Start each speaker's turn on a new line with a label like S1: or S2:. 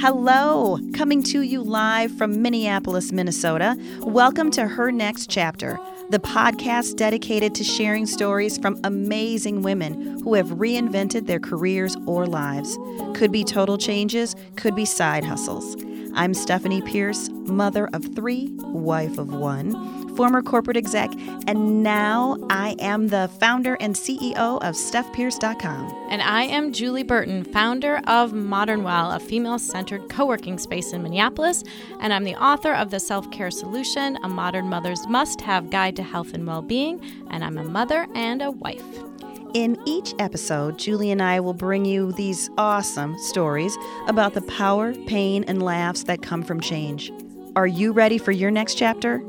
S1: Hello, coming to you live from Minneapolis, Minnesota. Welcome to Her Next Chapter, the podcast dedicated to sharing stories from amazing women who have reinvented their careers or lives. Could be total changes, could be side hustles. I'm Stephanie Pierce, mother of three, wife of one, former corporate exec, and now I am the founder and CEO of StephPierce.com.
S2: And I am Julie Burton, founder of Modern Well, a female centered co working space in Minneapolis. And I'm the author of The Self Care Solution, a modern mother's must have guide to health and well being. And I'm a mother and a wife.
S1: In each episode, Julie and I will bring you these awesome stories about the power, pain, and laughs that come from change. Are you ready for your next chapter?